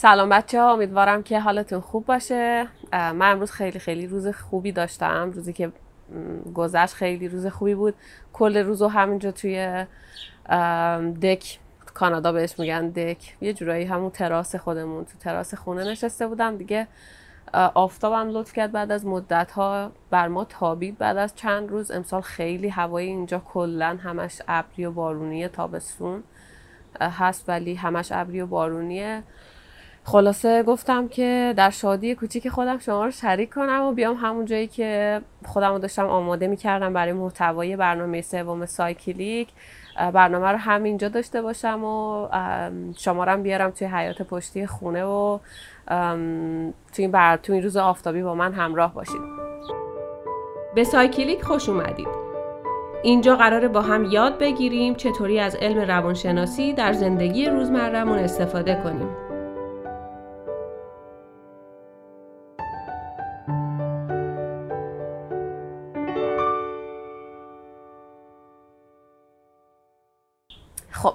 سلام بچه ها امیدوارم که حالتون خوب باشه. من امروز خیلی خیلی روز خوبی داشتم. روزی که گذشت خیلی روز خوبی بود. کل روزو همینجا توی دک کانادا بهش میگن دک. یه جورایی همون تراس خودمون تو تراس خونه نشسته بودم دیگه. آفتابم لطف کرد بعد از مدت ها بر ما تابید بعد از چند روز. امسال خیلی هوای اینجا کلا همش ابری و بارونیه تابستون هست ولی همش ابری و بارونیه. خلاصه گفتم که در شادی کوچیک خودم شما رو شریک کنم و بیام همون جایی که خودم رو داشتم آماده می‌کردم برای محتوای برنامه سوم سایکلیک برنامه رو همینجا داشته باشم و شما رو بیارم توی حیات پشتی خونه و توی این, بر... توی این روز آفتابی با من همراه باشید. به سایکلیک خوش اومدید. اینجا قراره با هم یاد بگیریم چطوری از علم روانشناسی در زندگی روزمرهمون استفاده کنیم. خب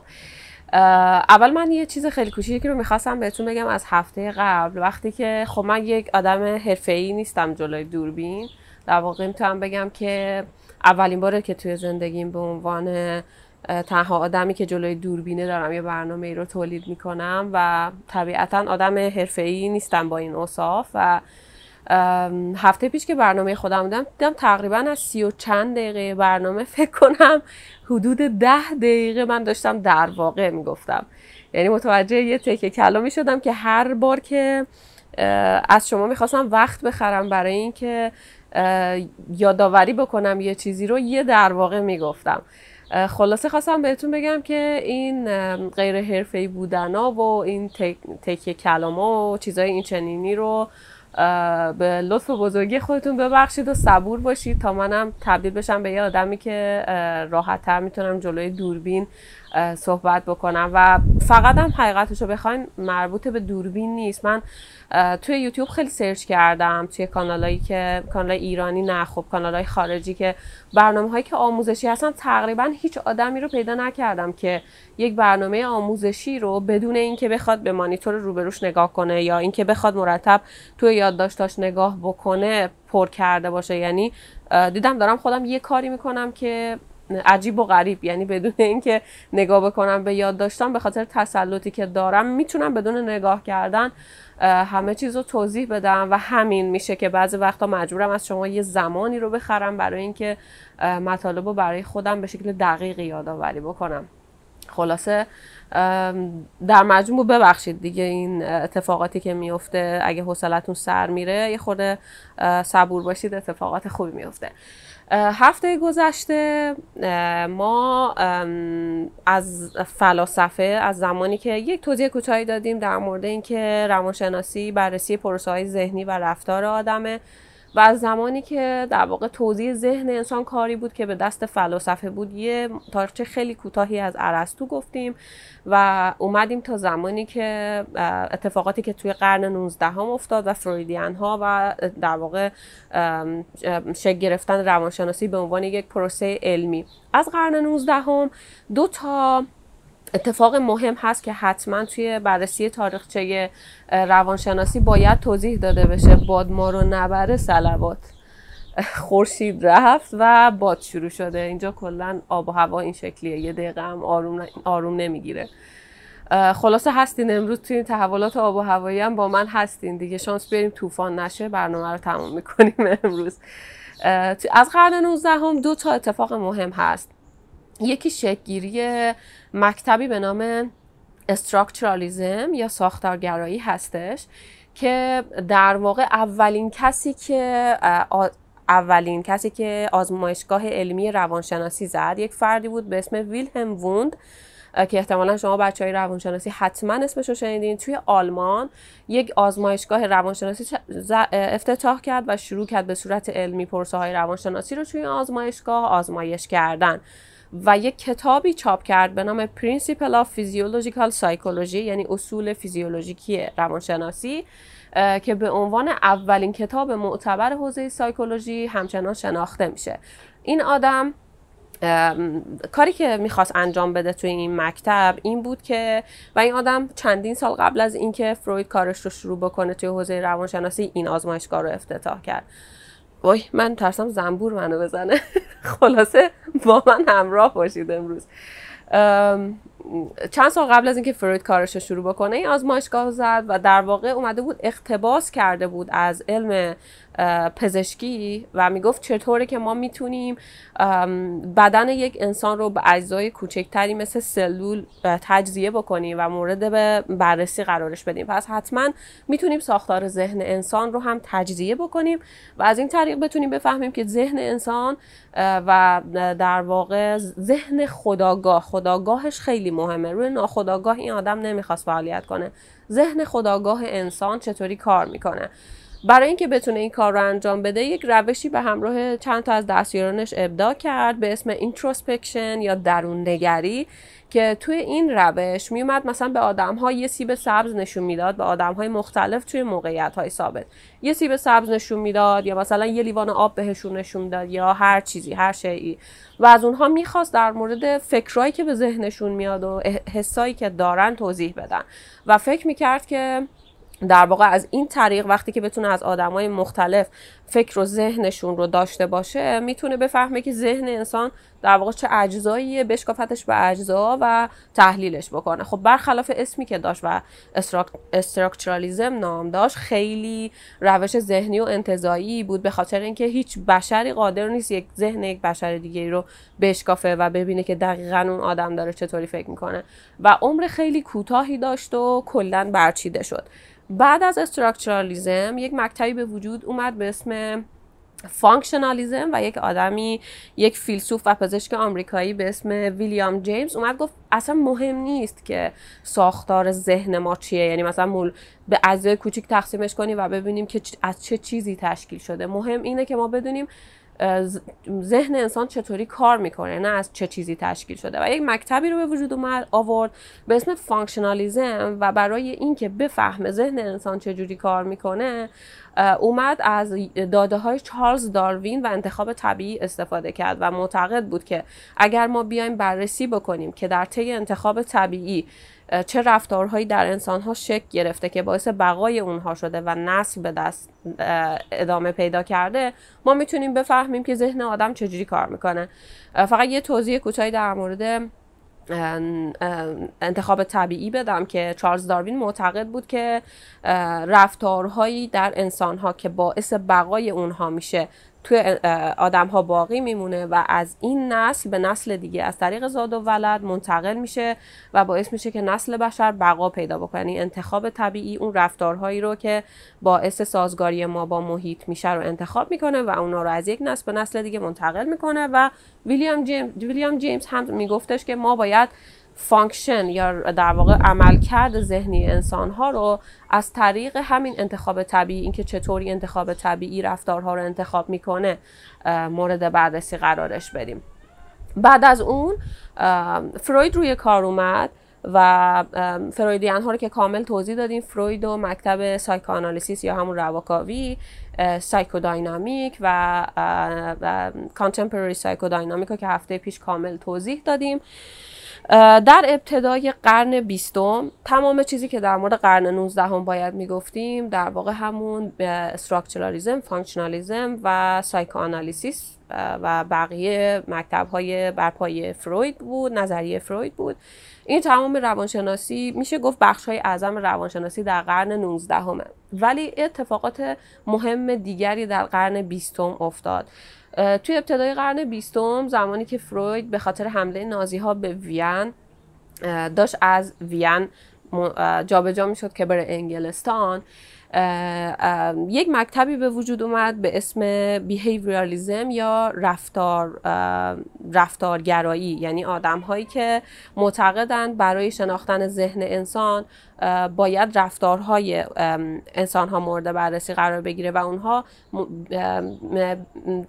اول من یه چیز خیلی کوچیکی رو می‌خواستم بهتون بگم از هفته قبل وقتی که خب من یک آدم حرفه‌ای نیستم جلوی دوربین در واقع می‌تونم بگم که اولین باره که توی زندگیم به عنوان تنها آدمی که جلوی دوربینه دارم یه برنامه ای رو تولید می‌کنم و طبیعتا آدم حرفه‌ای نیستم با این اوصاف و هفته پیش که برنامه خودم بودم دیدم تقریبا از سی و چند دقیقه برنامه فکر کنم حدود ده دقیقه من داشتم در واقع می‌گفتم. یعنی متوجه یه تکه کلامی شدم که هر بار که از شما می‌خواستم وقت بخرم برای اینکه یادآوری بکنم یه چیزی رو یه در واقع می‌گفتم. خلاصه خواستم بهتون بگم که این غیر حرفه‌ای بودنا و این تکیه کلاما و چیزای این چنینی رو به لطف و بزرگی خودتون ببخشید و صبور باشید تا منم تبدیل بشم به یه آدمی که راحت تر می‌تونم جلوی دوربین صحبت بکنم و فقط هم حقیقتش رو بخواین مربوط به دوربین نیست. من توی یوتیوب خیلی سرچ کردم توی کانالایی که کانال ایرانی نه خب کانالای خارجی که برنامه هایی که آموزشی هستن تقریبا هیچ آدمی رو پیدا نکردم که یک برنامه آموزشی رو بدون اینکه بخواد به مانیتور روبروش نگاه کنه یا اینکه بخواد مرتب توی یادداشتاش نگاه بکنه پر کرده باشه. یعنی دیدم دارم خودم یه کاری می‌کنم که عجیب و غریب. یعنی بدون اینکه نگاه بکنم به یاد داشتم به خاطر تسلطی که دارم می‌تونم بدون نگاه کردن همه چیز رو توضیح بدم و همین میشه که بعضی وقتا مجبورم از شما یه زمانی رو بخرم برای اینکه مطالب رو برای خودم به شکل دقیق یادآوری بکنم. خلاصه در مجموع ببخشید دیگه این اتفاقاتی که میفته اگه حوصلتون سر میره یه خورده صبور باشید اتفاقات خوبی میفته هفته گذشته ما از فلاسفه از زمانی که یک توضیح کوتاهی دادیم در مورد اینکه روانشناسی بررسی پروسه های ذهنی و رفتار آدمه. و از زمانی که در واقع توضیح ذهن انسان کاری بود که به دست فلاسفه بود یه تاریخچه خیلی کوتاهی از ارسطو گفتیم و اومدیم تا زمانی که اتفاقاتی که توی قرن 19 هم افتاد و فرویدیان ها و در واقع شکل گرفتن روانشناسی به عنوان یک پروسه علمی. از قرن 19 هم دو تا اتفاق مهم هست که حتما توی بررسی تاریخچه روانشناسی باید توضیح داده بشه. باد ما رو نبره سلوات. خورشید رفت و باد شروع شده. اینجا کلا آب و هوا این شکلیه. یه دقیقه هم آروم, آروم نمی‌گیره. خلاصه هستین امروز توی این تحولات آب و هوایی هم با من هستین دیگه. شانس بیاریم طوفان نشه برنامه رو تموم می‌کنیم امروز. از قرن 19 هم دو تا اتفاق مهم هست. یکی شکگیری مکتبی به نام استراکچرالیزم یا ساختارگرایی هستش که در واقع اولین کسی که اولین کسی که آزمایشگاه علمی روانشناسی زد یک فردی بود به اسم ویلهم ووند که احتمالا شما بچه های روانشناسی حتما اسمش رو شنیدین. توی آلمان یک آزمایشگاه روانشناسی افتتاح کرد و شروع کرد به صورت علمی پرسه های روانشناسی رو توی آزمایشگاه آزمایش کردن. و یک کتابی چاپ کرد به نام Principle of Physiological Psychology یعنی اصول فیزیولوژیکی روانشناسی که به عنوان اولین کتاب معتبر حوزه سایکولوژی همچنان شناخته میشه. این آدم کاری که می‌خواست انجام بده توی این مکتب این بود که و این آدم چندین سال قبل از اینکه فروید کارش رو شروع بکنه توی حوزه روانشناسی این آزمایشگاه رو افتتاح کرد. وای من ترسم زنبور منو بزنه. خلاصه با من همراه باشید امروز. چند سال قبل از اینکه فروید کارش رو شروع بکنه این آزمایشگاه زد و در واقع اومده بود اقتباس کرده بود از علم پزشکی و می‌گفت چطوره که ما می‌تونیم بدن یک انسان رو به اجزای کوچکتری مثل سلول تجزیه بکنیم و مورد به بررسی قرارش بدیم. پس حتما می‌تونیم ساختار ذهن انسان رو هم تجزیه بکنیم و از این طریق بتونیم بفهمیم که ذهن انسان و در واقع ذهن خودآگاه خودآگاهش خیلی مهمه. روی ناخودآگاه این آدم نمی‌خواست فعالیت کنه. ذهن خودآگاه انسان چطوری کار می‌کنه؟ برای اینکه بتونه این کار رو انجام بده یک روشی به همراه چند تا از دستیارانش ابداع کرد به اسم introspection یا درون نگری که توی این روش میومد مثلا به آدم ها یه سیب سبز نشون می‌داد به آدم های مختلف توی موقعیت های ثابت. یه سیب سبز نشون می‌داد یا مثلا یه لیوان آب بهشون نشون می‌داد یا هر چیزی هر شیعی و از اونها می‌خواست در مورد فکرهایی که به ذهنشون میاد و حسایی که دارن توضیح بدن. و فکر می‌کرد که در واقع از این طریق وقتی که بتونه از آدمای مختلف فکر و ذهنشون رو داشته باشه می‌تونه بفهمه که ذهن انسان در واقع چه اجزاییه بشکافتش به اجزا و تحلیلش بکنه. خب برخلاف اسمی که داشت و structuralism نام داشت خیلی روش ذهنی و انتزاعی بود به خاطر اینکه هیچ بشری قادر نیست یک ذهن یک بشر دیگه رو بشکافه و ببینه که دقیقا اون آدم داره چطوری فکر می‌کنه. و عمر خیلی کوتاهی داشت و کلا برچیده شد. بعد از structuralism یک مکتبی به وجود اومد به اسم functionalism و یک آدمی یک فیلسوف و پزشک آمریکایی به اسم ویلیام جیمز اومد گفت اصلا مهم نیست که ساختار ذهن ما چیه. یعنی مثلا مول به اجزای کوچیک تقسیمش کنیم و ببینیم که از چه چیزی تشکیل شده. مهم اینه که ما بدونیم ذهن انسان چطوری کار می‌کنه نه از چه چیزی تشکیل شده. و یک مکتبی رو به وجود اومد آورد به اسم functionalism و برای اینکه بفهمه ذهن انسان چجوری کار می‌کنه اومد از داده های چارلز داروین و انتخاب طبیعی استفاده کرد و معتقد بود که اگر ما بیایم بررسی بکنیم که در طی انتخاب طبیعی چه رفتارهایی در انسانها شکل گرفته که باعث بقای اونها شده و نسل به دست ادامه پیدا کرده ما می‌تونیم بفهمیم که ذهن آدم چجوری کار می‌کنه. فقط یه توضیح کوتاهی در مورد انتخاب طبیعی بدم که چارلز داروین معتقد بود که رفتارهایی در انسانها که باعث بقای اونها میشه توی آدم ها باقی میمونه و از این نسل به نسل دیگه از طریق زاد و ولد منتقل میشه و باعث میشه که نسل بشر بقا پیدا بکنه. یعنی انتخاب طبیعی اون رفتارهایی رو که باعث سازگاری ما با محیط میشه رو انتخاب می‌کنه و اونا رو از یک نسل به نسل دیگه منتقل می‌کنه و ویلیام جیمز, ویلیام جیمز هم میگفتش که ما باید function یا در واقع عملکرد ذهنی انسان ها رو از طریق همین انتخاب طبیعی اینکه چطوری انتخاب طبیعی رفتارها رو انتخاب می‌کنه مورد بررسی قرارش بدیم بعد از اون فروید روی کار اومد و فرویدیان ها رو که کامل توضیح دادیم فروید و مکتب psychoanalysis یا همون روانکاوی psychodynamic و contemporary psychodynamic رو که هفته پیش کامل توضیح دادیم. در ابتدای قرن بیستم تمام چیزی که در مورد قرن 19 هم باید می‌گفتیم در واقع همون structuralism، functionalism و psychoanalysis و بقیه مکتب های برپایه فروید بود نظریه فروید بود این تمام روانشناسی میشه گفت بخش های اعظم روانشناسی در قرن 19 همه. ولی اتفاقات مهم دیگری در قرن بیستم افتاد توی ابتدای قرن بیستم زمانی که فروید به خاطر حمله نازی ها به وین داشت از وین جابجا می‌شد که بره انگلستان. یک مکتبی به وجود اومد به اسم بیهیویرالیزم یا رفتار رفتارگرایی. یعنی آدم هایی که معتقدند برای شناختن ذهن انسان باید رفتارهای انسان ها مورد بررسی قرار بگیره و اونها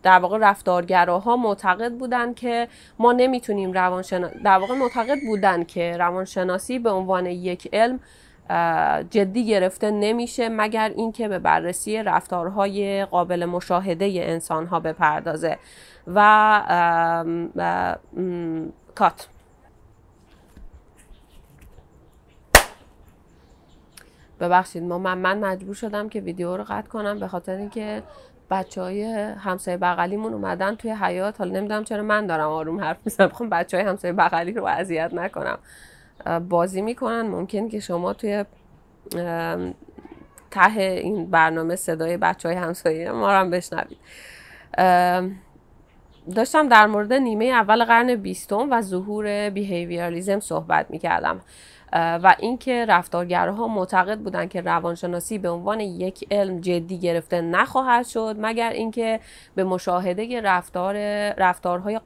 در واقع رفتارگراها معتقد بودن که ما نمی‌تونیم روانشناسی در واقع معتقد بودن که روانشناسی به عنوان یک علم جدی گرفته نمیشه مگر اینکه به بررسی رفتارهای قابل مشاهده انسان ها بپردازه. و کات. ببخشید ما من, من مجبور شدم که ویدیو رو قطع کنم به خاطر اینکه بچه های همسایه بغلیمون اومدن توی حیات حالا نمی‌دونم چرا من دارم آروم حرف می‌زنم. بخوام بچه های همسایه بغلی رو اذیت نکنم. بازی می‌کنن. ممکن که شما توی ته این برنامه صدای بچه های همسایه ما رو هم بشنوید. داشتم در مورد نیمه اول قرن بیستم و ظهور بیهیویرالیزم صحبت می‌کردم. و اینکه رفتارگرها معتقد بودند که روانشناسی به عنوان یک علم جدی گرفته نخواهد شد مگر اینکه به مشاهده رفتار رفتارهای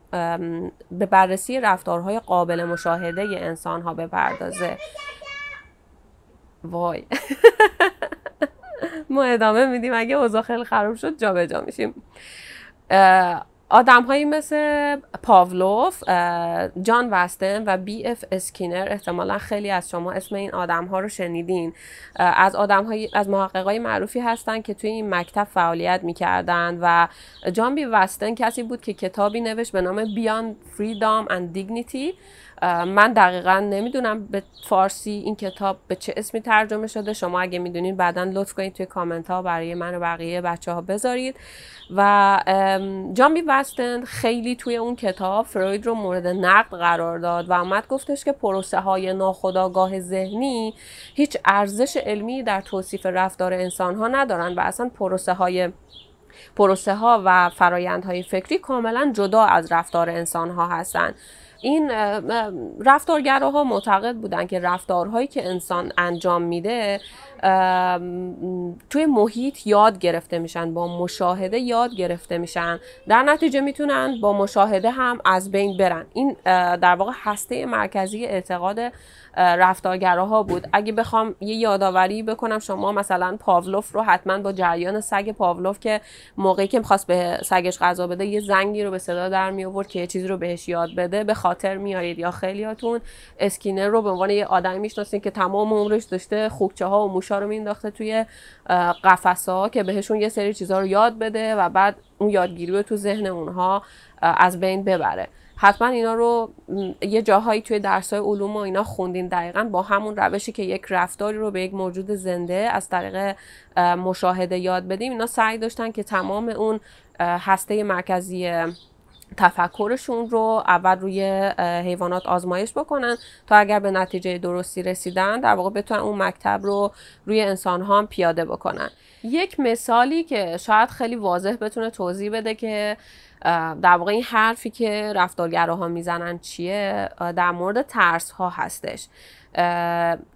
به بررسی رفتارهای قابل مشاهده انسان ها بپردازه. وای. ما ادامه میدیم. اگه اوضاع خیلی خراب شد جابجا جا میشیم آدم هایی مثل پاولوف، جان واتسن و بی اف اسکینر احتمالا خیلی از شما اسم این آدم ها رو شنیدین. از آدم های از محققای معروفی هستند که توی این مکتب فعالیت می‌کردن و جان بی واتسن کسی بود که کتابی نوشت به نام Beyond Freedom and Dignity. من دقیقا نمی‌دونم به فارسی این کتاب به چه اسمی ترجمه شده. شما اگه می‌دونین بعدا لطف کنید توی کامنت ها برای من و بقیه بچه ها بذارید. و جان وستن خیلی توی اون کتاب فروید رو مورد نقد قرار داد و اومد گفتش که پروسه های ناخودآگاه ذهنی هیچ ارزش علمی در توصیف رفتار انسان ها ندارن و اصلا پروسه های پروسه ها و فرایندهای فکری کاملا جدا از رفتار انسان ها هستند این رفتارگراها معتقد بودن که رفتارهایی که انسان انجام میده توی محیط یاد گرفته میشن با مشاهده یاد گرفته میشن. در نتیجه می‌تونن با مشاهده هم از بین برن. این در واقع هسته مرکزی اعتقاد رفتارگراها بود. اگه بخوام یه یادآوری بکنم شما مثلا پاولوف رو حتما با جریان سگ پاولوف که موقعی که می‌خواست به سگش غذا بده یه زنگی رو به صدا در می آورد که یه چیزی رو بهش یاد بده به خاطر میارید یا خیلیاتون اسکینر رو به عنوان یه آدمی می‌شناسین که تمام عمرش داشته خوکچه ها و موشا رو مینداخته توی قفسه که بهشون یه سری چیزها رو یاد بده و بعد اون یادگیری رو تو ذهن اونها از بین ببره. حتما اینا رو یه جاهایی توی درس های علوم و اینا خوندین. دقیقا با همون روشی که یک رفتاری رو به یک موجود زنده از طریق مشاهده یاد بدیم اینا سعی داشتن که تمام اون هسته مرکزی تفکرشون رو اول روی حیوانات آزمایش بکنن تا اگر به نتیجه درستی رسیدن در واقع بتونن اون مکتب رو روی انسان ها هم پیاده بکنن. یک مثالی که شاید خیلی واضح بتونه توضیح بده که در واقع این حرفی که رفتارگراها می‌زنن چیه؟ در مورد ترس ها هستش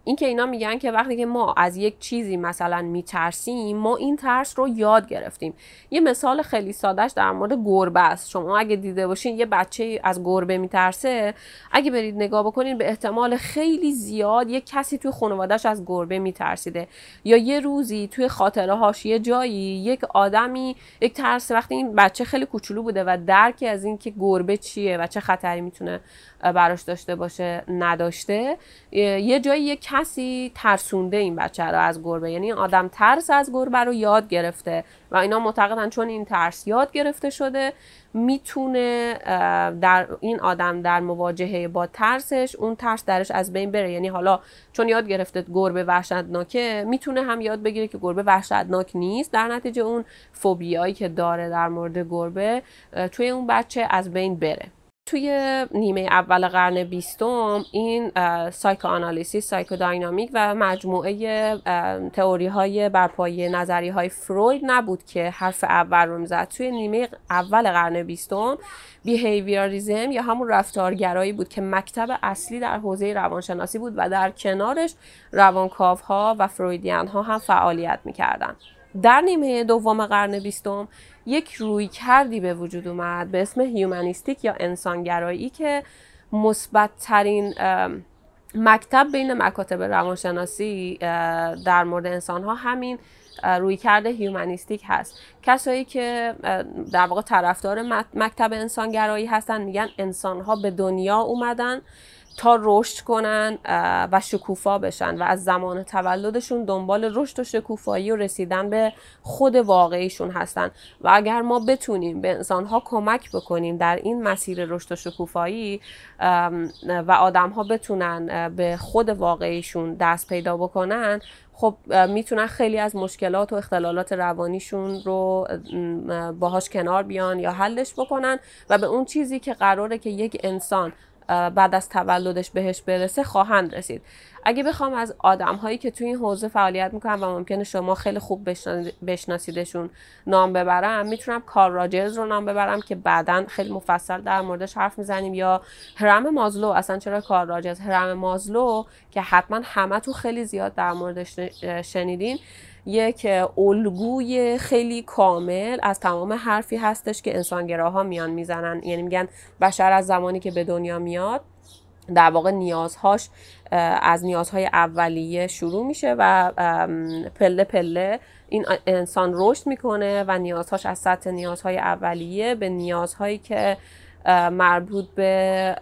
اینکه اینا میگن که وقتی که ما از یک چیزی مثلا میترسیم ما این ترس رو یاد گرفتیم. یه مثال خیلی سادهش در مورد گربه است. شما اگه دیده باشین یه بچه از گربه میترسه. اگه برید نگاه بکنین به احتمال خیلی زیاد یه کسی توی خانوادهش از گربه میترسیده. یا یه روزی توی خاطره هاش یه جایی یک آدمی یک ترس. وقتی این بچه خیلی کوچولو بوده و درکی از اینکه گربه چیه و چه خطری می‌تونه براش داشته باشه نداشته. یه جایی یه کسی ترسونده این بچه رو از گربه. یعنی آدم ترس از گربه رو یاد گرفته و اینا معتقدن چون این ترس یاد گرفته شده می‌تونه در این آدم در مواجهه با ترسش اون ترس درش از بین بره. یعنی حالا چون یاد گرفته گربه وحشتناکه می‌تونه هم یاد بگیره که گربه وحشتناک نیست. در نتیجه اون فوبیایی که داره در مورد گربه توی اون بچه از بین بره. توی نیمه اول قرن بیستم این psychoanalysis psychodynamic و مجموعه تئوری های برپایه نظریه های فروید نبود که حرف اول رو می‌زد. توی نیمه اول قرن بیستم behavioralism یا همون رفتارگرایی بود که مکتب اصلی در حوزه روانشناسی بود و در کنارش روانکاو ها و فرویدیان ها هم فعالیت می‌کردن. در نیمه دوم قرن بیستم یک روی کردی به وجود اومد به اسم هیومانیستیک یا انسانگرایی که مثبت ترین مکتب بین مکاتب روانشناسی در مورد انسان ها همین روی کرده هیومانیستیک هست. کسایی که در واقع طرفدار مکتب انسانگرایی هستن میگن انسان ها به دنیا اومدن. تا رشد کنن و شکوفا بشن و از زمان تولدشون دنبال رشد و شکوفایی و رسیدن به خود واقعیشون هستن. و اگر ما بتونیم به انسانها کمک بکنیم در این مسیر رشد و شکوفایی و آدم ها بتونن به خود واقعیشون دست پیدا بکنن خب می‌تونن خیلی از مشکلات و اختلالات روانیشون رو باهاش کنار بیان یا حلش بکنن. و به اون چیزی که قراره که یک انسان بعد از تولدش بهش برسه خواهند رسید. اگه بخوام از آدم هایی که توی این حوزه فعالیت می‌کنن و ممکنه شما خیلی خوب بشناسیدشون نام ببرم می‌تونم کار راجرز رو نام ببرم که بعدا خیلی مفصل در موردش حرف می‌زنیم. یا هرم مازلو اصلا چرا کار راجرز؟ هرم مازلو که حتما همه تو خیلی زیاد در موردش شنیدین. یک الگوی خیلی کامل از تمام حرفی هستش که انسانگراها میان می‌زنن. یعنی میگن بشر از زمانی که به دنیا میاد در واقع نیازهاش از نیازهای اولیه شروع میشه و پله پله این انسان رشد می‌کنه و نیازهاش از سطح نیازهای اولیه به نیازهایی که مربوط به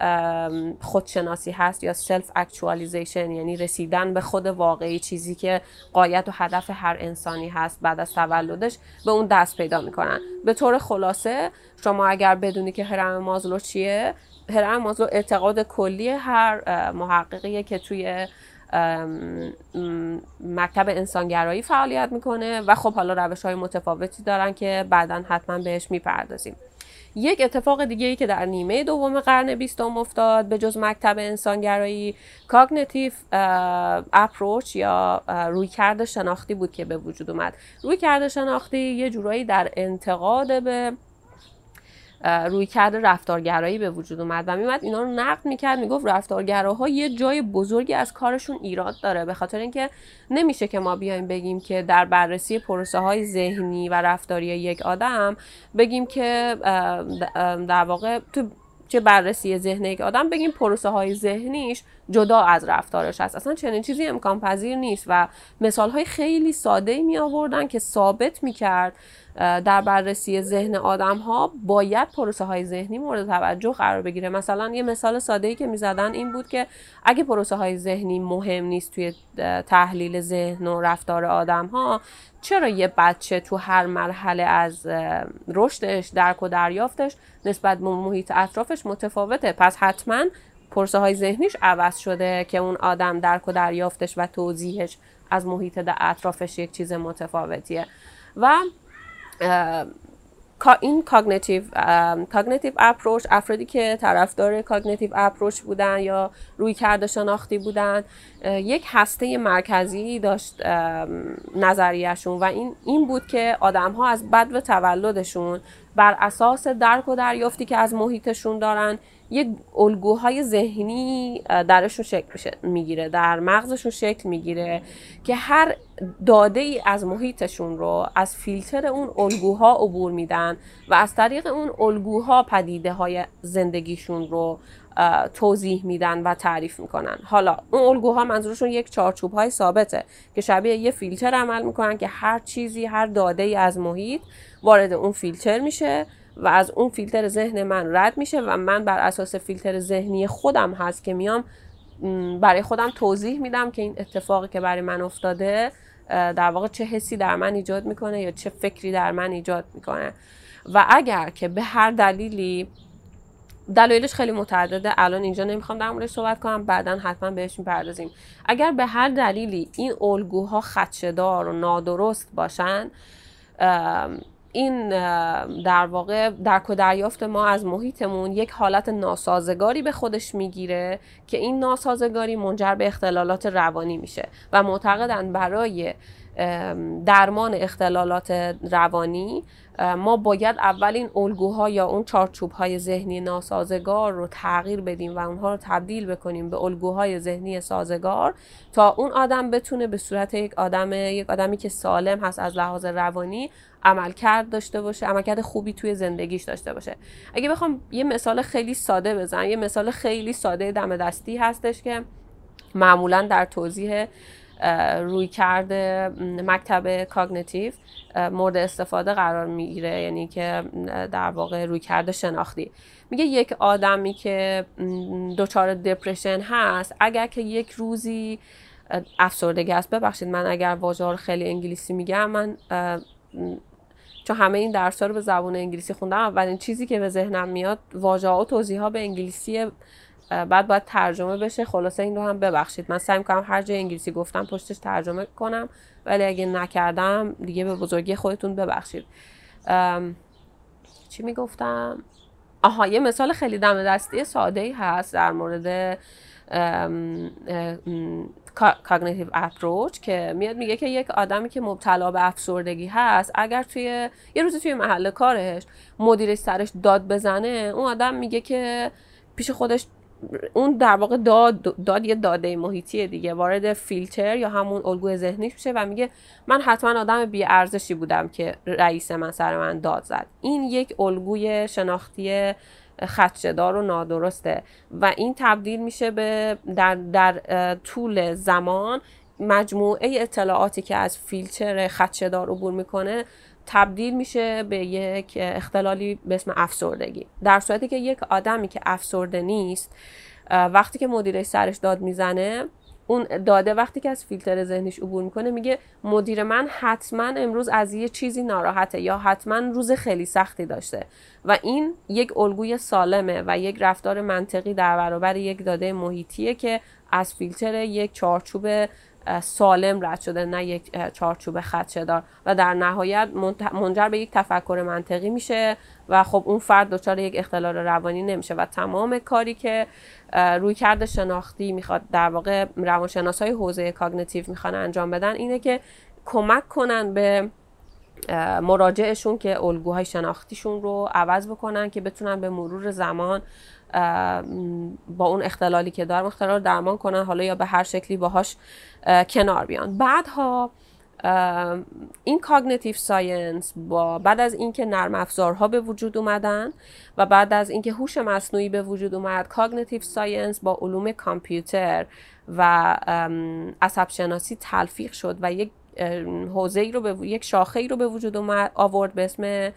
خودشناسی هست یا self actualization یعنی رسیدن به خود واقعی چیزی که غایت و هدف هر انسانی هست بعد از تولدش به اون دست پیدا می‌کنن. به طور خلاصه شما اگر بدونی که هرم مازلو چیه هرم مازلو اعتقاد کلی هر محققیه که توی مکتب انسانگرایی فعالیت می‌کنه و خب حالا روش های متفاوتی دارن که بعدا حتما بهش می‌پردازیم. یک اتفاق دیگه ای که در نیمه دوم قرن بیستم افتاد به جز مکتب انسانگرایی کاگنیتیو اپروچ یا رویکرد شناختی بود که به وجود اومد. رویکرد شناختی یه جورایی در انتقاد به روی کرده رفتارگرایی به وجود اومد و میمد اینا رو نقد می‌کرد می‌گفت رفتارگراها یه جای بزرگی از کارشون ایراد داره. به خاطر اینکه نمیشه که ما بیایم بگیم که در بررسی پروسه های ذهنی و رفتاری یک آدم بگیم که در واقع تو چه بررسی ذهن یک آدم بگیم پروسه های ذهنیش جدا از رفتارش هست. اصلا چنین چیزی امکان پذیر نیست و مثال های خیلی ساده می آوردن که ثابت می کرد در بررسی ذهن آدم ها باید پروسه های ذهنی مورد توجه قرار بگیره. مثلا یه مثال ساده ای که می‌زدن این بود که اگه پروسه های ذهنی مهم نیست توی تحلیل ذهن و رفتار آدم ها چرا یه بچه تو هر مرحله از رشدش درک و دریافتش نسبت به محیط اطرافش متفاوته؟ پس حتما پروسه های ذهنیش عوض شده که اون آدم درک و دریافتش و توضیحش از محیط اطرافش یک چیز متفاوتیه. و این cognitive cognitive approach افرادی که طرفدار cognitive approach بودن یا رویکرد شناختی بودن یک هسته مرکزی داشت نظریهشون. و این این بود که آدم ها از بدو تولدشون بر اساس درک و دریافتی که از محیطشون دارن یک الگوهای ذهنی درشون شکل می‌گیره در مغزشون شکل می‌گیره که هر داده ای از محیطشون رو از فیلتر اون الگوها عبور میدن و از طریق اون الگوها پدیده های زندگیشون رو توضیح میدن و تعریف می‌کنن. حالا اون الگوها منظورشون یک چارچوب های ثابته که شبیه یه فیلتر عمل می‌کنن که هر چیزی هر داده ای از محیط وارد اون فیلتر میشه. و از اون فیلتر ذهن من رد میشه و من بر اساس فیلتر ذهنی خودم هست که میام برای خودم توضیح میدم که این اتفاقی که برای من افتاده در واقع چه حسی در من ایجاد می‌کنه یا چه فکری در من ایجاد می‌کنه. و اگر که به هر دلیلی دلایلش خیلی متعدده الان اینجا نمی‌خوام در موردش صحبت کنم بعدا حتما بهش می‌پردازیم. اگر به هر دلیلی این الگوها خدشدار و نادرست باشن این در واقع درک و دریافت ما از محیطمون یک حالت ناسازگاری به خودش می‌گیره که این ناسازگاری منجر به اختلالات روانی میشه و معتقدن برای درمان اختلالات روانی ما باید اول این الگوها یا اون چارچوب های ذهنی ناسازگار رو تغییر بدیم و اونها رو تبدیل بکنیم به الگوهای ذهنی سازگار تا اون آدم بتونه به صورت یک آدم یک آدمی که سالم هست از لحاظ روانی عملکرد داشته باشه عملکرد خوبی توی زندگیش داشته باشه. اگه بخوام یه مثال خیلی ساده بزنم یه مثال خیلی ساده دم دستی هستش که معمولا در توضیح روی کرده مکتب کاگنیتیو مورد استفاده قرار می‌گیره یعنی که در واقع روی کرده شناختی. میگه یک آدمی که دچار دپرشن هست اگر که یک روزی افسردگی است ببخشید من اگر واژه خیلی انگلیسی میگم من چون همه این درس رو به زبان انگلیسی خوندم. اولین چیزی که به ذهنم میاد واژه ها و توضیح ها به انگلیسی بعد باید ترجمه بشه. خلاصه این رو هم ببخشید. من سعی می‌کنم هر جای انگلیسی گفتم پشتش ترجمه کنم. ولی اگه نکردم دیگه به بزرگی خودتون ببخشید. چی می‌گفتم؟ آها یه مثال خیلی دم دستی ساده ای هست در مورد cognitive approach که میاد میگه که یک آدمی که مبتلا به افسردگی هست اگر توی یه روزی توی محل کارش مدیرش سرش داد بزنه اون آدم میگه که پیش خودش اون در واقع داد, داد یه داده محیطیه دیگه وارد فیلتر یا همون الگوی ذهنیش میشه و میگه من حتما آدم بی ارزشی بودم که رئیس من سر من داد زد. این یک الگوی شناختی خدشدار و نادرسته. و این تبدیل میشه به در, در طول زمان مجموعه اطلاعاتی که از فیلتر خدشدار عبور می‌کنه تبدیل میشه به یک اختلالی به اسم افسردگی. در صورتی که یک آدمی که افسرده نیست وقتی که مدیرش سرش داد می‌زنه اون داده وقتی که از فیلتر ذهنش عبور می‌کنه میگه مدیر من حتما امروز از یه چیزی ناراحته یا حتما روز خیلی سختی داشته. و این یک الگوی سالمه و یک رفتار منطقی در برابر یک داده محیطیه که از فیلتر یک چارچوب سالم رد شده نه یک چارچوب خدشهدار. و در نهایت منجر به یک تفکر منطقی میشه و خب اون فرد دچار یک اختلال روانی نمیشه. و تمام کاری که روی کرده شناختی می‌خواد در واقع روانشناس های حوزه کاگنیتیو می‌خوان انجام بدن اینه که کمک کنن به مراجعشون که الگوهای شناختیشون رو عوض بکنن که بتونن به مرور زمان با اون اختلالی که دارن اختلال درمان کنن حالا یا به هر شکلی باهاش کنار بیان. بعدها این cognitive science با بعد از اینکه نرم افزارها به وجود اومدن و بعد از اینکه هوش مصنوعی به وجود اومد cognitive science با علوم کامپیوتر و عصب شناسی تلفیق شد و یک حوزه ای رو به یک شاخه ای رو به وجود آورد به اسم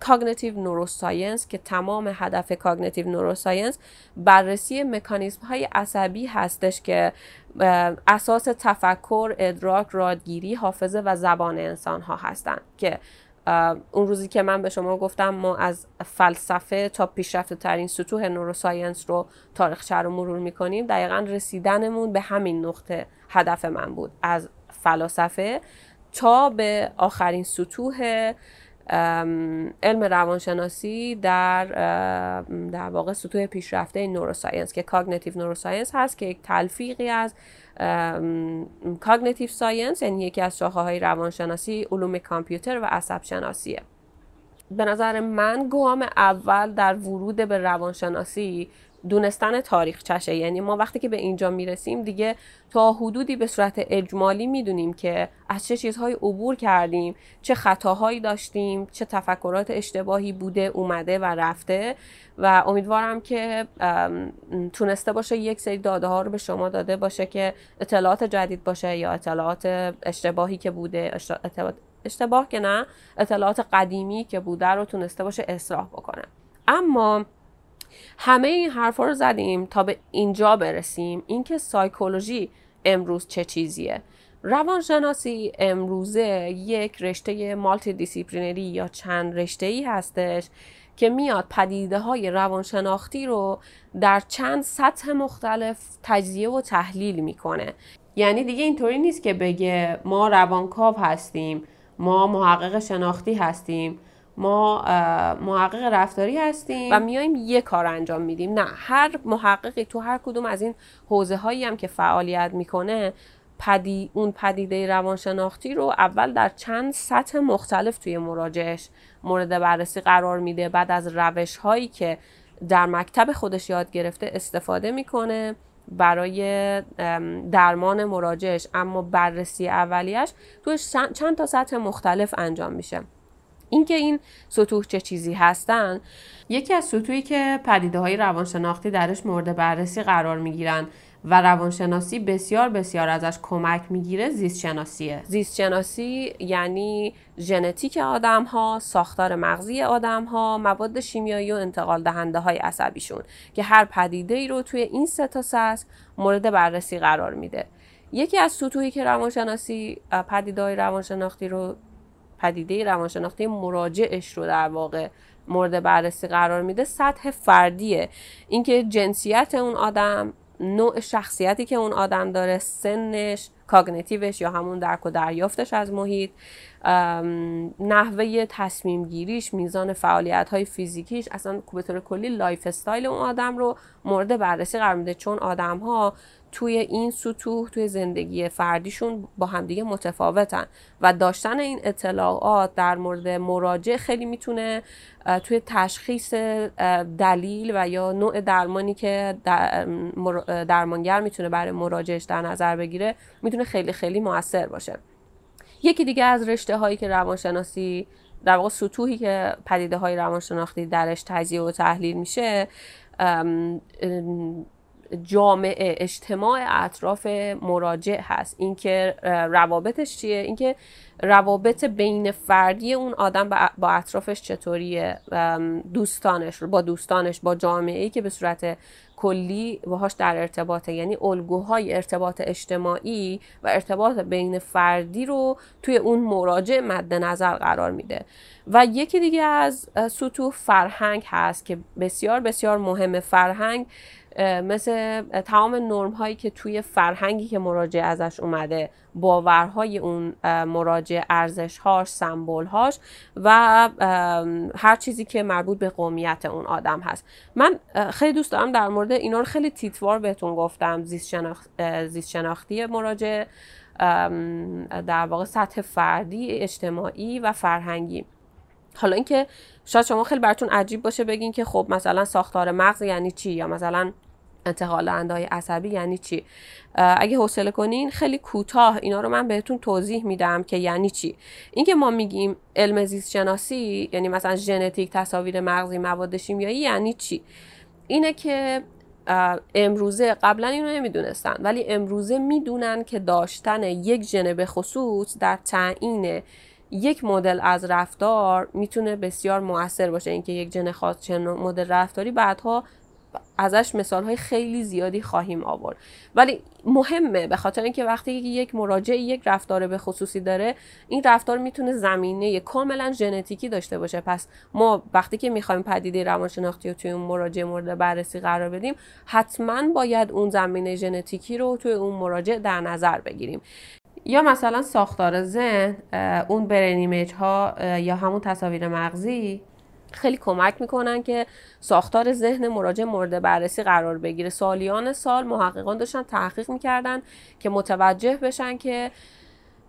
cognitive neuroscience که تمام هدف cognitive neuroscience بررسی مکانیزم های عصبی هستش که اساس تفکر، ادراک، یادگیری، حافظه و زبان انسان ها هستند که اون روزی که من به شما گفتم ما از فلسفه تا پیشرفته ترین سطوح neuroscience رو تاریخچه رو مرور می‌کنیم دقیقا رسیدنمون به همین نقطه هدف من بود از فلاسفه تا به آخرین سطوح علم روانشناسی در در واقع سطوح پیشرفته neuroscience که cognitive neuroscience هست که یک تلفیقی از cognitive science یعنی یکی از شاخه های روانشناسی علوم کامپیوتر و عصب شناسیه. به نظر من گام اول در ورود به روانشناسی دونستن تاریخ چشه. یعنی ما وقتی که به اینجا می‌رسیم دیگه تا حدودی به صورت اجمالی می‌دونیم که از چه چیزهایی عبور کردیم چه خطاهایی داشتیم چه تفکرات اشتباهی بوده اومده و رفته. و امیدوارم که تونسته باشه یک سری داده ها رو به شما داده باشه که اطلاعات جدید باشه یا اطلاعات اشتباهی که بوده اشتباه که نه اطلاعات قدیمی که بوده رو تونسته باشه اصلاح بکنه. اما همه این حرفا رو زدیم تا به اینجا برسیم. اینکه سایکولوژی امروز چه چیزیه؟ روانشناسی امروزه یک رشته multidisciplinary یا چند رشته ای هستش که میاد پدیده های روانشناختی رو در چند سطح مختلف تجزیه و تحلیل می‌کنه. یعنی دیگه اینطوری نیست که بگه ما روانکاو هستیم ما محقق شناختی هستیم. ما محقق رفتاری هستیم. و میایم یه کار انجام میدیم. نه هر محققی تو هر کدوم از این حوزه هایی هم که فعالیت می‌کنه پدی، اون پدیده روانشناختی رو اول در چند سطح مختلف توی مراجعش مورد بررسی قرار میده. بعد از روش هایی که در مکتب خودش یاد گرفته استفاده می‌کنه برای درمان مراجعش اما بررسی اولیش توی چند تا سطح مختلف انجام میشه. اینکه این سطوح چه چیزی هستن یکی از سطوحی که پدیده های روانشناختی درش مورد بررسی قرار می گیرن و روانشناسی بسیار بسیار ازش کمک می‌گیره زیست شناسیه زیست یعنی ژنتیک آدم ها ساختار مغزی آدم ها مواد شیمیایی و انتقال دهنده های عصبیشون که هر پدیده ای رو توی این سه تا مورد بررسی قرار میده. یکی از سطوحی که روانشناسی پدیده های روانشناختی رو پدیده روانشناختی مراجعش رو در واقع مورد بررسی قرار میده سطح فردیه. اینکه جنسیت اون آدم نوع شخصیتی که اون آدم داره سنش cognitive ش یا همون درک و دریافتش از محیط نحوه تصمیم گیریش میزان فعالیت های فیزیکیش اصلا به طور کلی lifestyle اون آدم رو مورد بررسی قرار میده. چون آدم ها توی این سطوح توی زندگی فردیشون با همدیگه متفاوتن و داشتن این اطلاعات در مورد مراجع خیلی می‌تونه توی تشخیص دلیل و یا نوع درمانی که درمانگر می‌تونه برای مراجعش در نظر بگیره می‌تونه خیلی خیلی موثر باشه. یکی دیگه از رشته هایی که روانشناسی در واقع سطوحی که پدیده های روانشناختی درش تجزیه و تحلیل میشه جامعه اجتماع اطراف مراجع هست. اینکه روابطش چیه؟ اینکه روابط بین فردی اون آدم با اطرافش چطوریه؟ دوستانش با دوستانش با جامعه ای که به صورت کلی باهاش در ارتباطه. یعنی الگوهای ارتباط اجتماعی و ارتباط بین فردی رو توی اون مراجع مد نظر قرار میده. و یکی دیگه از سطوح فرهنگ هست که بسیار بسیار مهم فرهنگ مثل تمام نرم هایی که توی فرهنگی که مراجع ازش اومده باورهای اون مراجع ارزش هاش سمبول هاش و هر چیزی که مربوط به قومیت اون آدم هست. من خیلی دوست دارم در مورد اینا رو خیلی تیتوار بهتون گفتم زیست, شناختی مراجع در واقع سطح فردی اجتماعی و فرهنگی. حالا اینکه شاید شما خیلی براتون عجیب باشه بگین که خب مثلا ساختار مغز یعنی چی یا مثلا انتقال های عصبی یعنی چی. اگه حوصله کنین خیلی کوتاه اینا رو من بهتون توضیح میدم که یعنی چی. اینکه ما میگیم علم زیست شناسی یعنی مثلا ژنتیک تصاویر مغزی مواد شیمیایی یعنی چی؟ اینه که امروزه قبلا اینو نمی‌دونستن ولی امروزه می‌دونن که داشتن یک ژن به خصوص در تعیین یک مدل از رفتار می‌تونه بسیار موثر باشه. اینکه یک جن خاص چه مدل رفتاری بعدها ازش مثال های خیلی زیادی خواهیم آورد. ولی مهمه به خاطر اینکه وقتی یک مراجع یک رفتار به خصوصی داره این رفتار می‌تونه زمینه کاملا ژنتیکی داشته باشه. پس ما وقتی که می‌خوایم پدیده روانشناختی رو توی اون مراجع مورد بررسی قرار بدیم حتما باید اون زمینه ژنتیکی رو توی اون مراجع در نظر بگیریم. یا مثلا ساختار ذهن اون برین ایمیج ها یا همون تصاویر مغزی خیلی کمک می‌کنن که ساختار ذهن مراجع مورد بررسی قرار بگیره. سالیان سال محققان داشتن تحقیق می‌کردن که متوجه بشن که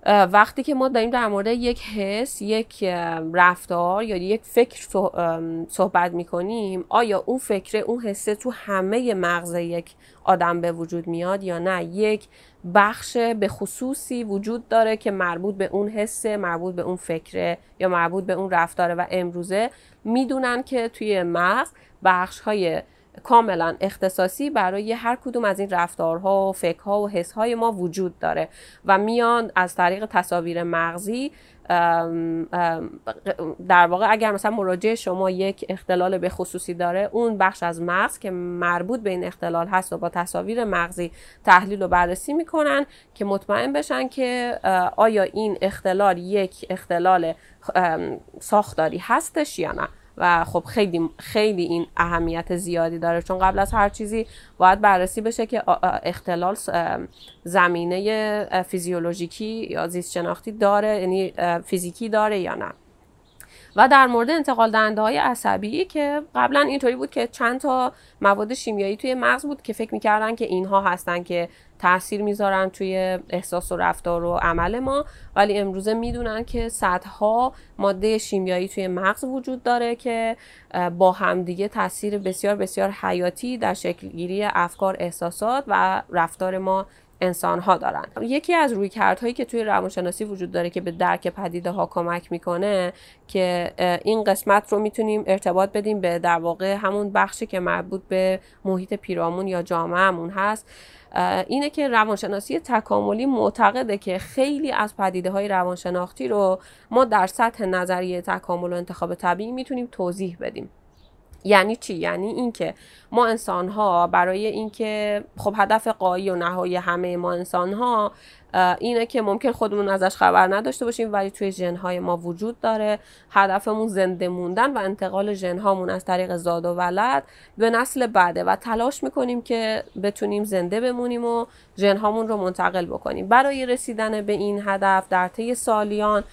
وقتی که ما داریم در مورد یک حس یک رفتار یا یک فکر صحبت می‌کنیم آیا اون فکر اون حسه تو همه مغز یک آدم به وجود میاد یا نه؟ یک بخش به خصوصی وجود داره که مربوط به اون حسه مربوط به اون فکره یا مربوط به اون رفتاره و امروزه. می‌دونن که توی مغز بخش های کاملا اختصاصی برای هر کدوم از این رفتارها و فکرها و حسهای ما وجود داره و میان از طریق تصاویر مغزی در واقع اگر مثلا مراجع شما یک اختلال به خصوصی داره اون بخش از مغز که مربوط به این اختلال هست و با تصاویر مغزی تحلیل و بررسی می‌کنن که مطمئن بشن که آیا این اختلال یک اختلال ساختاری هستش یا نه. و خب خیلی خیلی این اهمیت زیادی داره. چون قبل از هر چیزی باید بررسی بشه که اختلال زمینه فیزیولوژیکی یا زیست شناختی داره یعنی فیزیکی داره یا نه. و در مورد انتقال دهنده های عصبی که قبلا اینطوری بود که چند تا مواد شیمیایی توی مغز بود که فکر می‌کردن که اینها هستن که تاثیر می‌ذارن توی احساس و رفتار و عمل ما ولی امروزه می‌دونن که صدها ماده شیمیایی توی مغز وجود داره که با همدیگه تاثیر بسیار بسیار حیاتی در شکلگیری افکار احساسات و رفتار ما انسان ها دارن. یکی از رویکردهایی که توی روانشناسی وجود داره که به درک پدیده ها کمک می‌کنه که این قسمت رو می‌تونیم ارتباط بدیم به در واقع همون بخشی که مربوط به محیط پیرامون یا جامعهمون هست. اینه که روانشناسی تکاملی معتقده که خیلی از پدیده های روانشناختی رو ما در سطح نظریه تکامل و انتخاب طبیعی می‌تونیم توضیح بدیم. یعنی چی؟ یعنی اینکه ما انسان ها برای اینکه خب هدف قایی و نهایی همه ما انسان ها اینه که ممکن خودمون ازش خبر نداشته باشیم ولی توی ژنهای ما وجود داره. هدفمون زنده موندن و انتقال ژنهامون از طریق زاد و ولد به نسل بعده و تلاش می‌کنیم که بتونیم زنده بمونیم و ژنهامون رو منتقل بکنیم. برای رسیدن به این هدف در طی سالیان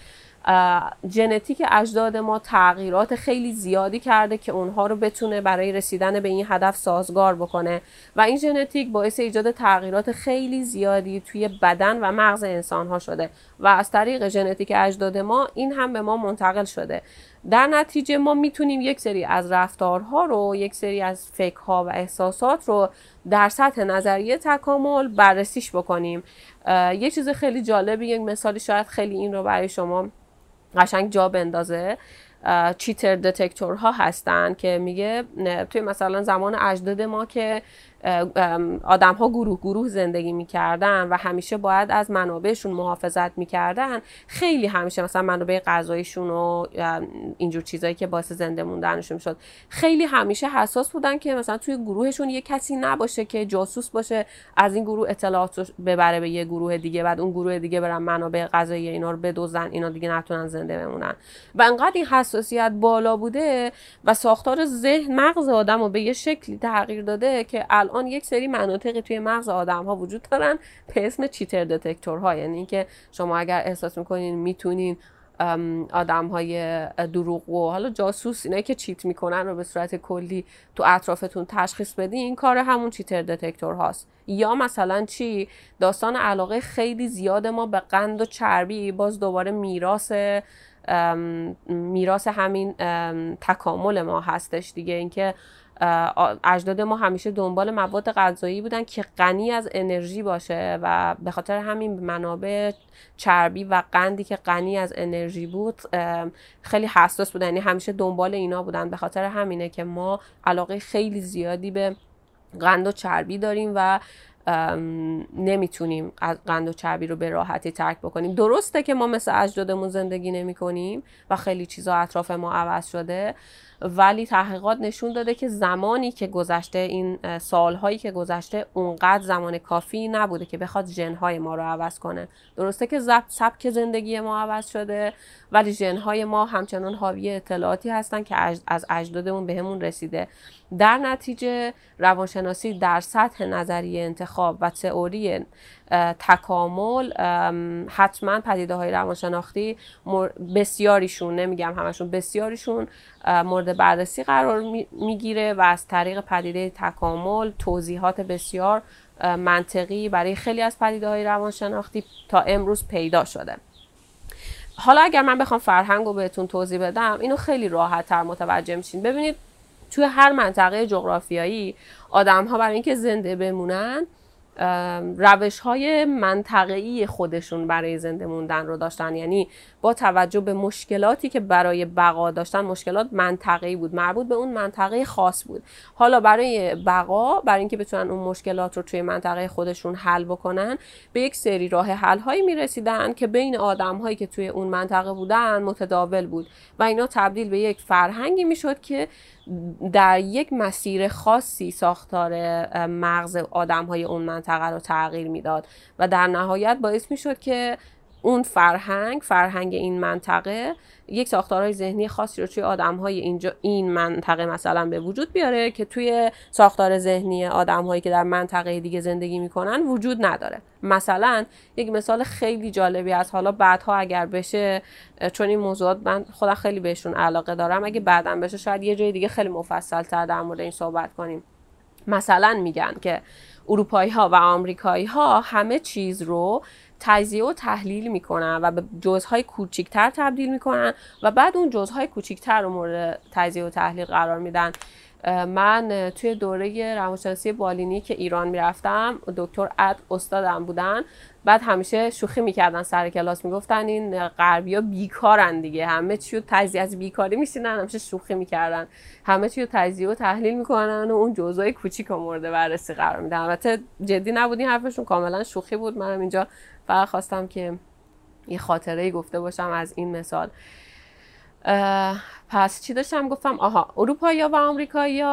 ژنتیک اجداد ما تغییرات خیلی زیادی کرده که اونها رو بتونه برای رسیدن به این هدف سازگار بکنه. و این ژنتیک باعث ایجاد تغییرات خیلی زیادی توی بدن و مغز انسان ها شده. و از طریق ژنتیک اجداد ما این هم به ما منتقل شده. در نتیجه ما می‌تونیم یک سری از رفتارها رو یک سری از فکرها و احساسات رو در سطح نظریه تکامل بررسیش بکنیم. یه چیز خیلی جالبی یک مثالی شاید خیلی این رو برای شما قشنگ جا بندازه. چیتر دتکتورها هستن که میگه توی مثلا زمان اجداد ما که آدم ها گروه گروه زندگی می‌کردن و همیشه باید از منابعشون محافظت می‌کردن. خیلی همیشه مثلا منابع غذایشون و اینجور چیزایی که باعث زنده موندنشون شد خیلی همیشه حساس بودن که مثلا توی گروهشون یه کسی نباشه که جاسوس باشه از این گروه اطلاعات ببره به یه گروه دیگه بعد اون گروه دیگه برن منابع غذایی اینا رو بدوزن اینا دیگه نتونن زنده بمونن. و انقدر این حساسیت بالا بوده و ساختار ذهن مغز آدم به یه شکلی تغییر داده که یک سری مناطقی توی مغز آدم ها وجود دارن به اسم چیتر دتکتور ها یعنی اینکه شما اگر احساس می‌کنین می‌تونین آدم های دروغ و حالا جاسوس اینایی که چیت می‌کنن رو به صورت کلی تو اطرافتون تشخیص بدین این کار همون چیتر دتکتور هاست یا مثلا چی؟ داستان علاقه خیلی زیاد ما به قند و چربی باز دوباره میراث میراث همین تکامل ما هستش دیگه. اینکه اجداد ما همیشه دنبال مواد غذایی بودن که غنی از انرژی باشه و به خاطر همین منابع چربی و قندی که غنی از انرژی بود خیلی حساس بودن. یعنی همیشه دنبال اینا بودن. به خاطر همینه که ما علاقه خیلی زیادی به قند و چربی داریم و نمی‌تونیم از قند و چربی رو به راحتی ترک بکنیم. درسته که ما مثل اجدادمون زندگی نمی کنیم و خیلی چیزا اطراف ما عوض شده. ولی تحقیقات نشون داده که زمانی که گذشته این سالهایی که گذشته اونقدر زمان کافی نبوده که بخواد ژنهای ما رو عوض کنه. درسته که سبک زندگی ما عوض شده ولی ژنهای ما همچنان حاوی اطلاعاتی هستن که از اجدادمون بهمون رسیده. در نتیجه روانشناسی در سطح نظریه انتخاب و تئوری تکامل حتما پدیده های روانشناختی بسیاریشون نمیگم همشون بسیاریشون مورد بررسی قرار می‌گیره و از طریق پدیده تکامل توضیحات بسیار منطقی برای خیلی از پدیده های روانشناختی تا امروز پیدا شده. حالا اگر من بخوام فرهنگ رو بهتون توضیح بدم اینو خیلی راحت تر متوجه میشین. ببینید توی هر منطقه جغرافیایی آدم ها برای اینکه زنده بمونن روش های منطقه‌ای خودشون برای زنده موندن رو داشتن. یعنی با توجه به مشکلاتی که برای بقا داشتن مشکلات منطقه‌ای بود مربوط به اون منطقه خاص بود. حالا برای بقا برای اینکه بتونن اون مشکلات رو توی منطقه خودشون حل بکنن به یک سری راه حل هایی می‌رسیدن که بین آدم هایی که توی اون منطقه بودن متداول بود. و اینا تبدیل به یک فرهنگی می‌شد که در یک مسیر خاصی ساختار مغز آدم های اون منطقه رو تغییر می‌داد و در نهایت باعث می‌شد که اون فرهنگ فرهنگ این منطقه یک ساختارهای ذهنی خاصی رو توی آدم های اینجا این منطقه مثلا به وجود بیاره که توی ساختار ذهنی آدم هایی که در منطقه دیگه زندگی می‌کنن وجود نداره. مثلا یک مثال خیلی جالبی از حالا بعدها اگر بشه چون این موضوعات من خودم خیلی بهشون علاقه دارم اگه بعدا بشه شاید یه جای دیگه خیلی مفصل تر در مورد این صحبت کنیم. مثلا میگن که اروپایی ها و آمریکایی ها همه چیز رو تجزیه و تحلیل می‌کنن و به جزهای کوچیکتر تبدیل می‌کنن و بعد اون جزهای کوچیکتر رو مورد تجزیه و تحلیل قرار میدن. من توی دوره روانشناسی بالینی که ایران می‌رفتم دکتر اد استادم بودن. بعد همیشه شوخی می‌کردن سر کلاس می‌گفتن این غربی ها بیکارن دیگه. همه چی رو تجزیه از بیکاری میشینن همیشه شوخی می‌کردن. همه چی رو تجزیه و تحلیل می‌کنن و اون جزای کوچیک و مورد بررسی قرار میدن. البته جدی نبود این حرفشون کاملا شوخی بود. منم اینجا فقط خواستم که یه خاطره گفته باشم از این مثال. پس چی داشتم؟ گفتم آها اروپایی و آمریکایی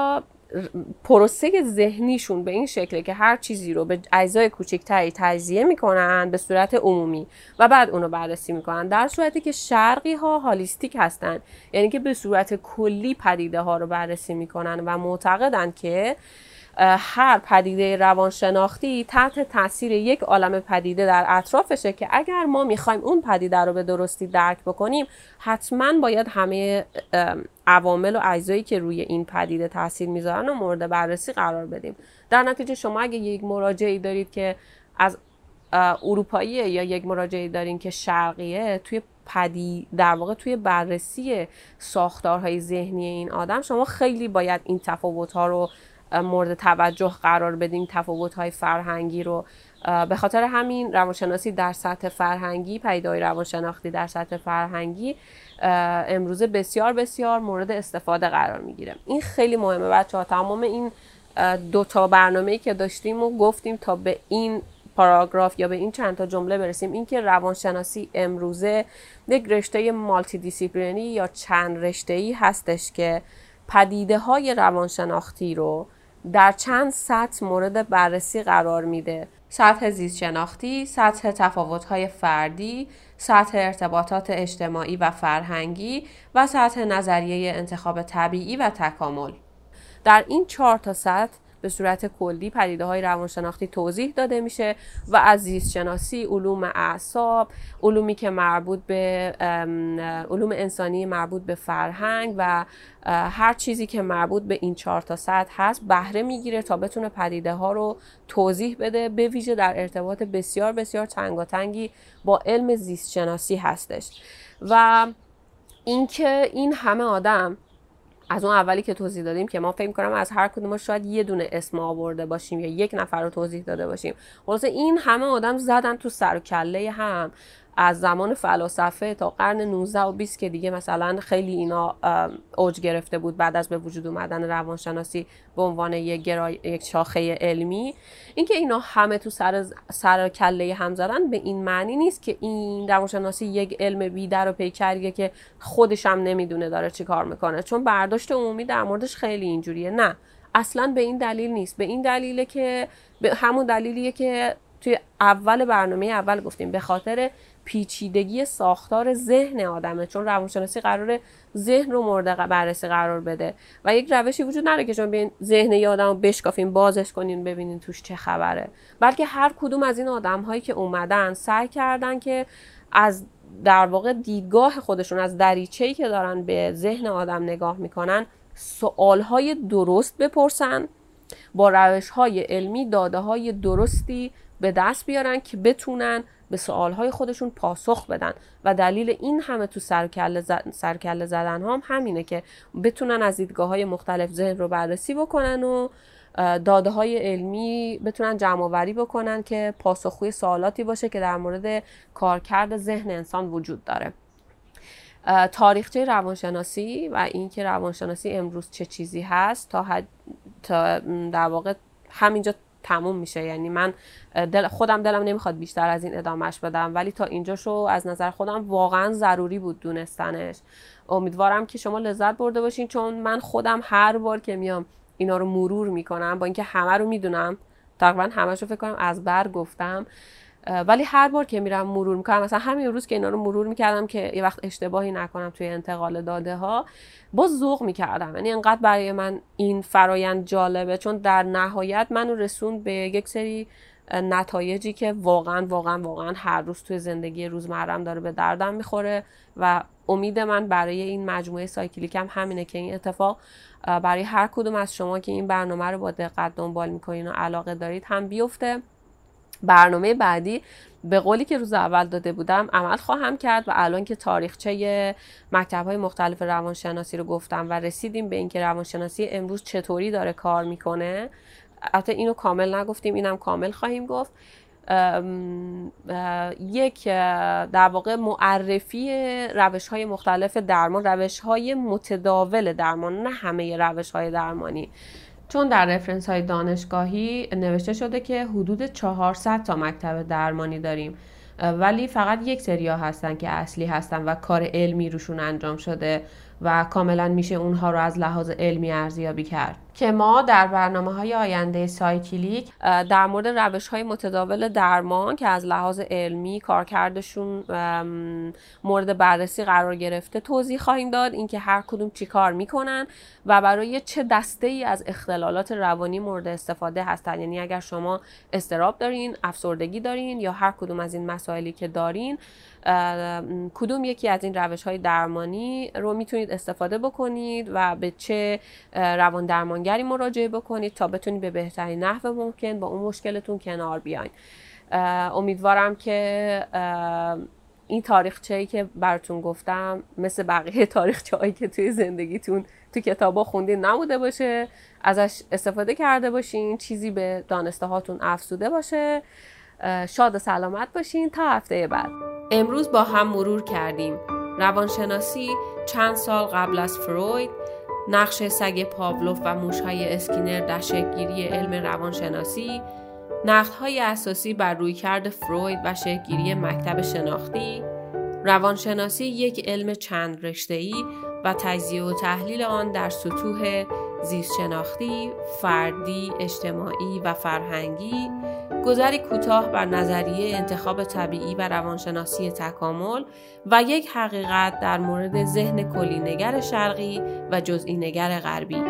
پروسه ذهنیشون به این شکله که هر چیزی رو به اجزای کوچکتری تجزیه می‌کنن به صورت عمومی و بعد اونو بررسی می‌کنن در صورتی که شرقی ها هالیستیک هستن. یعنی که به صورت کلی پدیده ها رو بررسی می‌کنن و معتقدن که هر پدیده روانشناختی تحت تاثیر یک عالم پدیده در اطرافشه که اگر ما می‌خوایم اون پدیده رو به درستی درک بکنیم حتما باید همه عوامل و اجزایی که روی این پدیده تاثیر می‌ذارن و مورد بررسی قرار بدیم. در نتیجه شما اگه یک مراجعی دارید که از اروپایی یا یک مراجعی دارین که شرقیه توی پدی در واقع توی بررسی ساختارهای ذهنی این آدم شما خیلی باید این تفاوت ها رو مورد توجه قرار بدیم تفاوت های فرهنگی رو. به خاطر همین روانشناسی در سطح فرهنگی پیدای روانشناختی در سطح فرهنگی امروزه بسیار بسیار مورد استفاده قرار می‌گیره. این خیلی مهمه بچه ها تمام این دو تا برنامه که داشتیم و گفتیم تا به این پاراگراف یا به این چند تا جمله برسیم اینکه روانشناسی امروزه یک رشته مالتی دیسیپلینی یا چند رشته ای هستش که پدیده های روانشناختی رو در چند سطح مورد بررسی قرار میده سطح زیست شناختی، سطح تفاوت‌های فردی، سطح ارتباطات اجتماعی و فرهنگی و سطح نظریه انتخاب طبیعی و تکامل. در این چهار تا سطح به صورت کلی پدیده های روانشناختی توضیح داده میشه و از زیست شناسی علوم اعصاب علومی که مربوط به علوم انسانی مربوط به فرهنگ و هر چیزی که مربوط به این چهار تا سطح هست بهره می‌گیره تا بتونه پدیده ها رو توضیح بده به ویژه در ارتباط بسیار بسیار تنگاتنگی با علم زیست شناسی هستش. و اینکه این همه آدم از اون اولی که توضیح دادیم که ما فکر کنم از هر کدوم شاید یه دونه اسم آورده باشیم یا یک نفر رو توضیح داده باشیم. خلاصه این همه آدم زدن تو سر و کله هم. از زمان فلاسفه تا قرن 19 و 20 که دیگه مثلا خیلی اینا اوج گرفته بود بعد از به وجود اومدن روانشناسی به عنوان یک, گرای... یک شاخه علمی. اینکه اینا همه تو سر سر کله هم زدن به این معنی نیست که این روانشناسی یک علم بی در و پیکریه که خودش هم نمی‌دونه داره چی کار می‌کنه. چون برداشت عمومی در موردش خیلی اینجوریه. نه اصلا به این دلیل نیست. به این دلیله که به همون دلیلیه که توی اول برنامه اول گفتیم به خاطر پیچیدگی ساختار ذهن آدمه چون روانشناسی قرار ذهن رو مورد بررسی قرار بده. و یک روشی وجود نداره که شما بیاین ذهن یه آدم رو بشکافین بازش کنین ببینین توش چه خبره. بلکه هر کدوم از این آدم هایی که اومدن سعی کردن که از در واقع دیدگاه خودشون از دریچه‌ای که دارن به ذهن آدم نگاه می‌کنن سوالهای درست بپرسن با روش های علمی داده های درستی به دست بیارن که بتونن به سوالهای خودشون پاسخ بدن. و دلیل این همه تو سرکله, سرکله زدن هم همینه که بتونن از دیدگاه های مختلف ذهن رو بررسی بکنن و داده های علمی بتونن جمع آوری بکنن که پاسخگوی سوالاتی باشه که در مورد کارکرد ذهن انسان وجود داره. تاریخچه روانشناسی و اینکه روانشناسی امروز چه چیزی هست تا, حد تا در واقع همینجا تموم میشه. یعنی من دل خودم دلم نمی‌خواد بیشتر از این ادامهش بدم. ولی تا اینجا شو از نظر خودم واقعا ضروری بود دونستنش. امیدوارم که شما لذت برده باشین چون من خودم هر بار که میام اینا رو مرور می‌کنم. با اینکه همه رو می‌دونم تقریبا همش رو فکر کنم از بر گفتم. ولی هر بار که میرم مرور می‌کنم مثلا همین روز که اینا رو مرور می‌کردم که یه وقت اشتباهی نکنم توی انتقال داده ها باز ذوق می‌کردم. یعنی انقدر برای من این فرایند جالبه چون در نهایت منو رسون به یک سری نتایجی که واقعا واقعا واقعا هر روز توی زندگی روزمرم داره به دردم می‌خوره و امید من برای این مجموعه سایکلیکم همینه که این اتفاق برای هر کدوم از شما که این برنامه رو با دقت دنبال می‌کنین و علاقه دارید هم بیفته. برنامه بعدی به قولی که روز اول داده بودم عمل خواهم کرد و الان که تاریخچه مکتب های مختلف روانشناسی رو گفتم و رسیدیم به اینکه روانشناسی امروز چطوری داره کار می‌کنه البته اینو کامل نگفتیم اینم کامل خواهیم گفت. یک در واقع معرفی روش های مختلف درمان روش های متداول درمان نه همه روش های درمانی. چون در رفرنس های دانشگاهی نوشته شده که حدود 400 تا مکتب درمانی داریم. ولی فقط یک سریا هستن که اصلی هستن و کار علمی روشون انجام شده. و کاملا میشه اونها رو از لحاظ علمی ارزیابی کرد. که ما در برنامه های آینده سایکلیک در مورد روش های متداول درمان که از لحاظ علمی کارکردشون مورد بررسی قرار گرفته توضیح خواهیم داد اینکه هر کدوم چی کار می‌کنن و برای چه دسته ای از اختلالات روانی مورد استفاده هستن. یعنی اگر شما استراب دارین افسردگی دارین یا هر کدوم از این مسائلی که دارین کدوم یکی از این روش های درمانی رو می‌تونید استفاده بکنید و به چه روان درمانگری مراجعه بکنید تا بتونید به بهترین نحو ممکن با اون مشکلتون کنار بیاین. امیدوارم که این تاریخچه ای که براتون گفتم مثل بقیه تاریخچه هایی که توی زندگیتون تو کتابا خوندین نبوده باشه ازش استفاده کرده باشین چیزی به دانسته هاتون افزوده باشه. شاد و سلامت باشین. تا هفته بعد. امروز با هم مرور کردیم. روانشناسی چند سال قبل از فروید نقش سگ پاولوف و موشهای اسکینر در شکلگیری علم روانشناسی نقدهای اساسی بر رویکرد فروید و شکلگیری مکتب شناختی روانشناسی یک علم چند رشته‌ای و تجزیه و تحلیل آن در سطوح زیست شناختی، فردی، اجتماعی و فرهنگی گذری کوتاه بر نظریه انتخاب طبیعی و روانشناسی تکامل و یک حقیقت در مورد ذهن کلی نگر شرقی و جزئی نگر غربی.